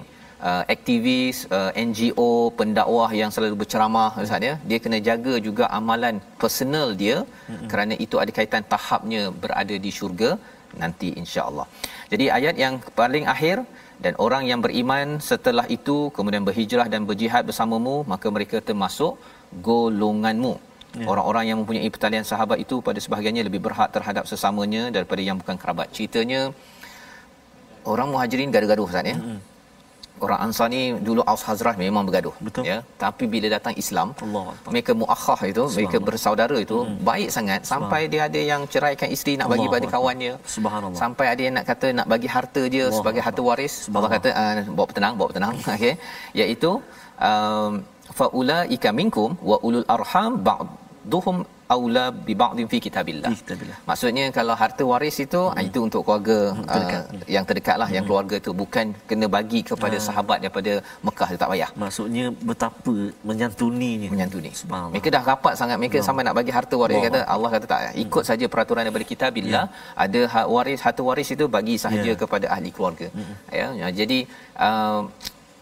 uh, aktivis uh, NGO pendakwah yang selalu berceramah ustaz ya dia kena jaga juga amalan personal dia mm-hmm. kerana itu ada kaitan tahapnya berada di syurga nanti insya-Allah. Jadi ayat yang paling akhir dan orang yang beriman setelah itu kemudian berhijrah dan berjihad bersamamu maka mereka termasuk golonganmu. Ya. Orang-orang yang mempunyai pertalian sahabat itu pada sebahagiannya lebih berhak terhadap sesamanya daripada yang bukan kerabat. Ceritanya orang muhajirin gaduh-gaduh Ustaz ya. Mm-hmm orang Ansar ni dulu Aus Hazrah memang bergaduh Betul. ya. Tapi bila datang Islam Allah mereka muakhah itu mereka bersaudara itu hmm. baik sangat. Sampai dia ada yang ceraikan isteri nak bagi pada kawannya. Subhanallah. Sampai ada yang nak kata nak bagi harta dia Allah sebagai harta waris. Allah kata uh, bawa tenang bawa tenang okey. Iaitu um, faula ikaminkum wa ulul arham ba'duhum aula bi ba'din fi kitabillah. kitabillah. Maksudnya kalau harta waris itu hmm. itu untuk keluarga hmm, terdekat. Uh, yang terdekatlah hmm. yang keluarga itu bukan kena bagi kepada hmm. sahabat daripada Mekah itu tak payah. Maksudnya betapa menyantuninya. Menyantuni. Mereka dah rapat sangat mereka sampai nak bagi harta waris kata Allah kata tak ikut hmm. saja peraturan daripada kitabillah yeah. ada hak waris harta waris itu bagi sahaja yeah. kepada ahli keluarga. Hmm. Ya, ya jadi uh,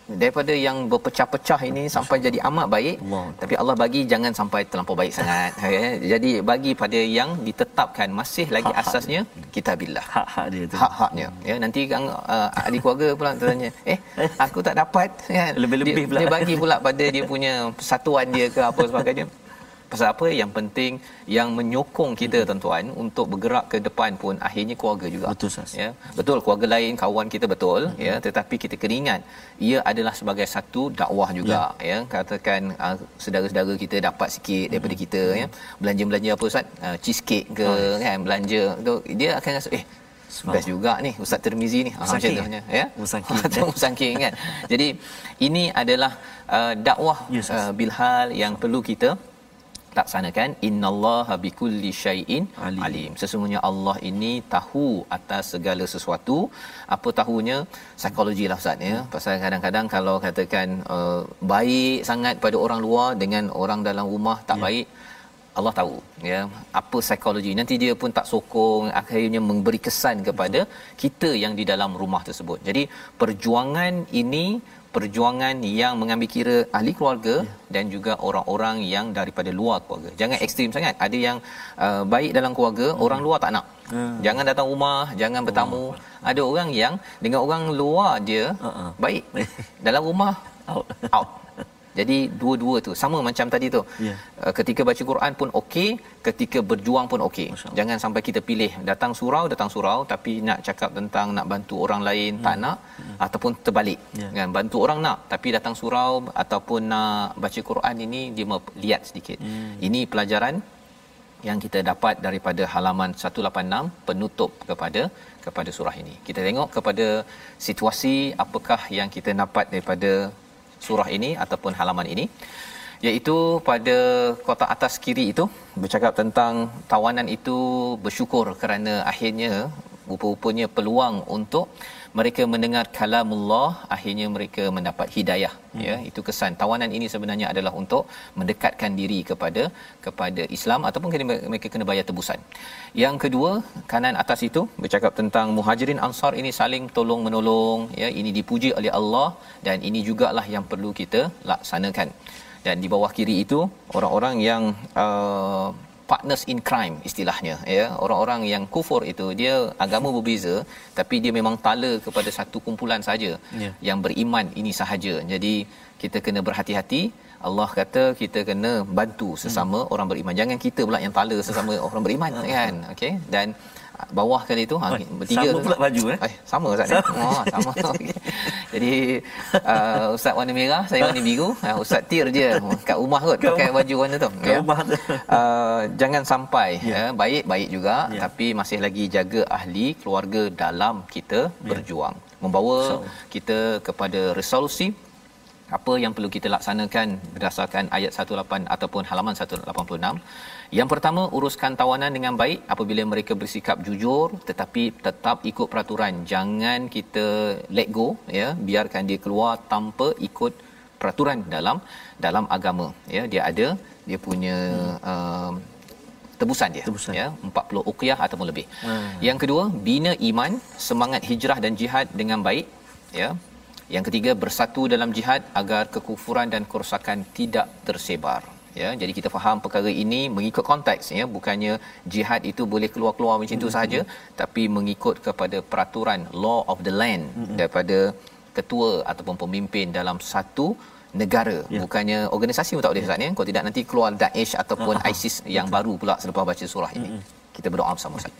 daripada yang berpecah-pecah ini sampai jadi amat baik Allah. tapi Allah bagi jangan sampai terlampau baik sangat. Ya jadi bagi pada yang ditetapkan masih lagi hak asasnya kitabillah. Hak-hak dia tu. Hak-haknya. Ya nanti kan uh, ahli keluarga pula tanya eh aku tak dapat. Ya lebih-lebih pula. dia bagi pula pada dia punya persatuan dia ke apa sebagainya pasal apa? Yang penting yang menyokong kita hmm. tuan-tuan untuk bergerak ke depan pun akhirnya keluarga juga. Betul sas. ya betul. Keluarga lain kawan kita betul. Hmm. ya tetapi kita kena ingat ia adalah sebagai satu dakwah juga. Ya, ya. katakan uh, saudara-saudara kita dapat sikit daripada hmm. kita ya. Belanja-belanja apa ustaz? Uh, cheesecake ke oh. kan? Belanja. Tu dia akan rasa eh Best juga ni Ustaz Termizi ni. Ah, Musangking ha, ya. Musangking. Musangking kan? Jadi ini adalah uh, dakwah yes, uh, Bilhal yang perlu kita laksanakan innallaha bikulli syai'in alim. alim. Sesungguhnya Allah ini tahu atas segala sesuatu. Apa tahunya? Psikologi lah ustaz ya. Pasal kadang-kadang kalau katakan uh, baik sangat pada orang luar dengan orang dalam rumah tak ya. baik Allah tahu ya apa psikologi nanti dia pun tak sokong akhirnya memberi kesan kepada kita yang di dalam rumah tersebut jadi perjuangan ini perjuangan yang mengambil kira ahli keluarga ya. dan juga orang-orang yang daripada luar keluarga. Jangan ekstrim sangat. Ada yang uh, baik dalam keluarga, hmm. orang luar tak nak. Hmm. Jangan datang rumah, jangan bertamu. Oh. Ada orang yang dengan orang luar dia uh-uh. baik. dalam rumah out. out. Jadi dua-dua tu sama macam tadi tu. Yeah. Uh, ketika baca Quran pun okey, ketika berjuang pun okey. Jangan sampai kita pilih datang surau datang surau tapi nak cakap tentang nak bantu orang lain hmm. tak nak hmm. ataupun terbalik. Yeah. Kan bantu orang nak tapi datang surau ataupun nak baca Quran ini dia lihat sedikit. Hmm. Ini pelajaran yang kita dapat daripada halaman 186 penutup kepada kepada surah ini. Kita tengok kepada situasi apakah yang kita dapat daripada surah ini ataupun halaman ini iaitu pada kotak atas kiri itu bercakap tentang tawanan itu bersyukur kerana akhirnya rupa-rupanya peluang untuk mereka mendengar kalamullah akhirnya mereka mendapat hidayah hmm. ya. Itu kesan. Tawanan ini sebenarnya adalah untuk mendekatkan diri kepada kepada Islam ataupun mereka kena bayar tebusan. Yang kedua kanan atas itu bercakap tentang muhajirin ansar ini saling tolong menolong ya. Ini dipuji oleh Allah dan ini jugalah yang perlu kita laksanakan. Dan di bawah kiri itu orang-orang yang uh, partners in crime istilahnya ya. Orang-orang yang kufur itu dia agama berbeza tapi dia memang tala kepada satu kumpulan saja yeah. yang beriman ini sahaja. Jadi kita kena berhati-hati. Allah kata kita kena bantu sesama hmm. orang beriman. Jangan kita pula yang tala sesama orang beriman kan? Okey dan bawah kali itu ha bertiga sama pula baju eh, eh sama ustaz ni oh sama. Jadi uh, ustaz warna merah saya warna biru. Uh, ustaz tir je. Kat rumah kot pakai baju warna tu kat ya. rumah tu. Uh, jangan sampai yeah. ya. baik baik juga yeah. tapi masih lagi jaga ahli keluarga dalam kita yeah. berjuang. Membawa so. kita kepada resolusi apa yang perlu kita laksanakan berdasarkan ayat 18 ataupun halaman 186 yang pertama uruskan tawanan dengan baik apabila mereka bersikap jujur tetapi tetap ikut peraturan jangan kita let go ya biarkan dia keluar tanpa ikut peraturan dalam dalam agama ya dia ada dia punya hmm. uh, tebusan dia tebusan. ya 40 uqyah ataupun lebih. Hmm. Yang kedua, bina iman, semangat hijrah dan jihad dengan baik ya. Yang ketiga, bersatu dalam jihad agar kekufuran dan kerosakan tidak tersebar. Ya, jadi kita faham perkara ini mengikut konteks ya, bukannya jihad itu boleh keluar-keluar macam itu sahaja, tapi mengikut kepada peraturan law of the land daripada ketua ataupun pemimpin dalam satu negara. Ya. bukannya organisasi pun tak boleh Ustaz ya. Kalau tidak nanti keluar Daesh ataupun uh-huh. ISIS yang Betul. baru pula selepas baca surah ini. Kita berdoa bersama Ustaz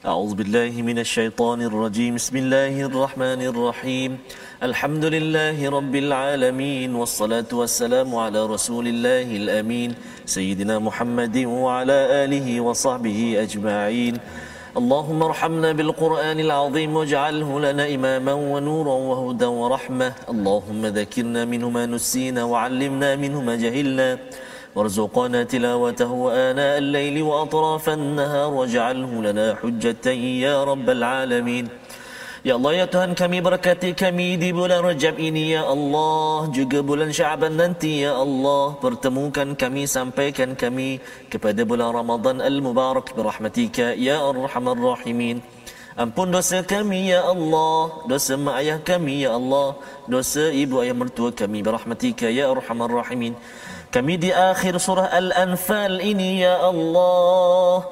أعوذ بالله من الشيطان الرجيم. بسم الله الرحمن الرحيم. الحمد لله رب العالمين والصلاة والسلام على رسول الله الأمين سيدنا محمد وعلى آله وصحبه أجمعين. اللهم ارحمنا بالقرآن العظيم واجعله لنا إماما ونورا وهدى ورحمة. اللهم ذكرنا منه ما نسينا وعلمنا منه ما جهلنا. وارزقنا تلاوته آناء الليل وأطراف النهار واجعله لنا حجة يا رب العالمين. يا الله يا تهان كمي بركتي كمي دي بولان رجب إني يا الله. جوغ بولان شعبا ننتي يا الله. برتموكا كمي سامبيكا كمي. كبد بولان رمضان المبارك برحمتك يا أرحم الراحمين. أمبون dosa كمي يا الله. dosa ما أيا كمي يا الله. dosa ibu أيا mertua كمي برحمتك يا Arhamar Rahimin. Kami di akhir surah Al-Anfal ini ya Allah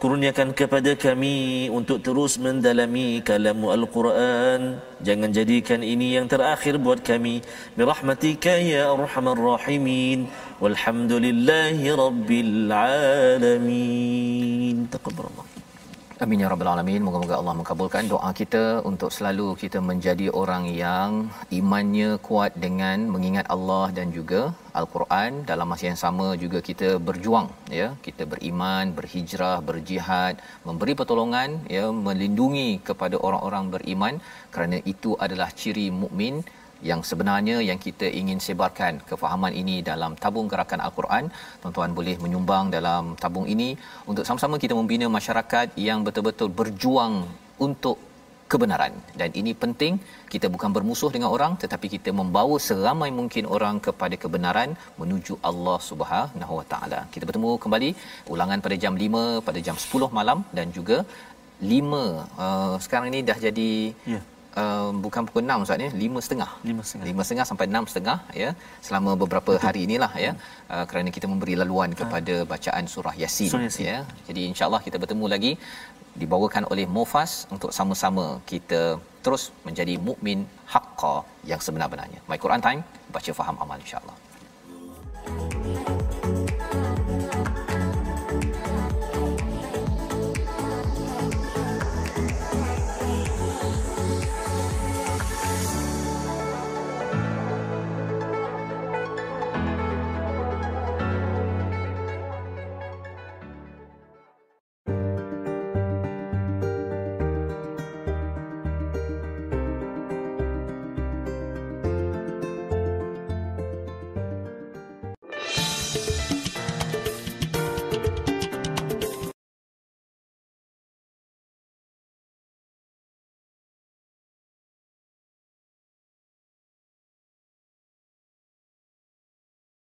kurniakan kepada kami untuk terus mendalami kalam Al-Quran. Jangan jadikan ini yang terakhir buat kami. Birahmatika ya arhamar rahimin. Walhamdulillahi rabbil alamin. Taqabbalallah Amin ya rabbal alamin. Moga-moga Allah mengabulkan doa kita untuk selalu kita menjadi orang yang imannya kuat dengan mengingat Allah dan juga Al-Quran. Dalam masa yang sama juga kita berjuang ya. Kita beriman, berhijrah, berjihad, memberi pertolongan ya, melindungi kepada orang-orang beriman kerana itu adalah ciri mukmin yang sebenarnya yang kita ingin sebarkan kefahaman ini dalam tabung gerakan al-Quran. Tuan-tuan boleh menyumbang dalam tabung ini. Untuk sama-sama kita membina masyarakat yang betul-betul berjuang untuk kebenaran. Dan ini penting. Kita bukan bermusuh dengan orang tetapi kita membawa seramai mungkin orang kepada kebenaran menuju Allah Subhanahu Wa Taala. Kita bertemu kembali ulangan pada jam 5 pada jam 10 malam dan juga 5 uh, sekarang ini dah jadi yeah uh, bukan pukul 6 Ustaz ya 5.30 5.30 5.30 sampai 6.30 ya. Selama beberapa Betul. hari inilah ya. Uh, kerana kita memberi laluan ah. kepada bacaan surah yasin, surah yasin. ya. Jadi insyaallah kita bertemu lagi. Dibawakan oleh Mufas untuk sama-sama kita terus menjadi mukmin haqqa yang sebenar-benarnya. My Quran time baca faham amal insyaallah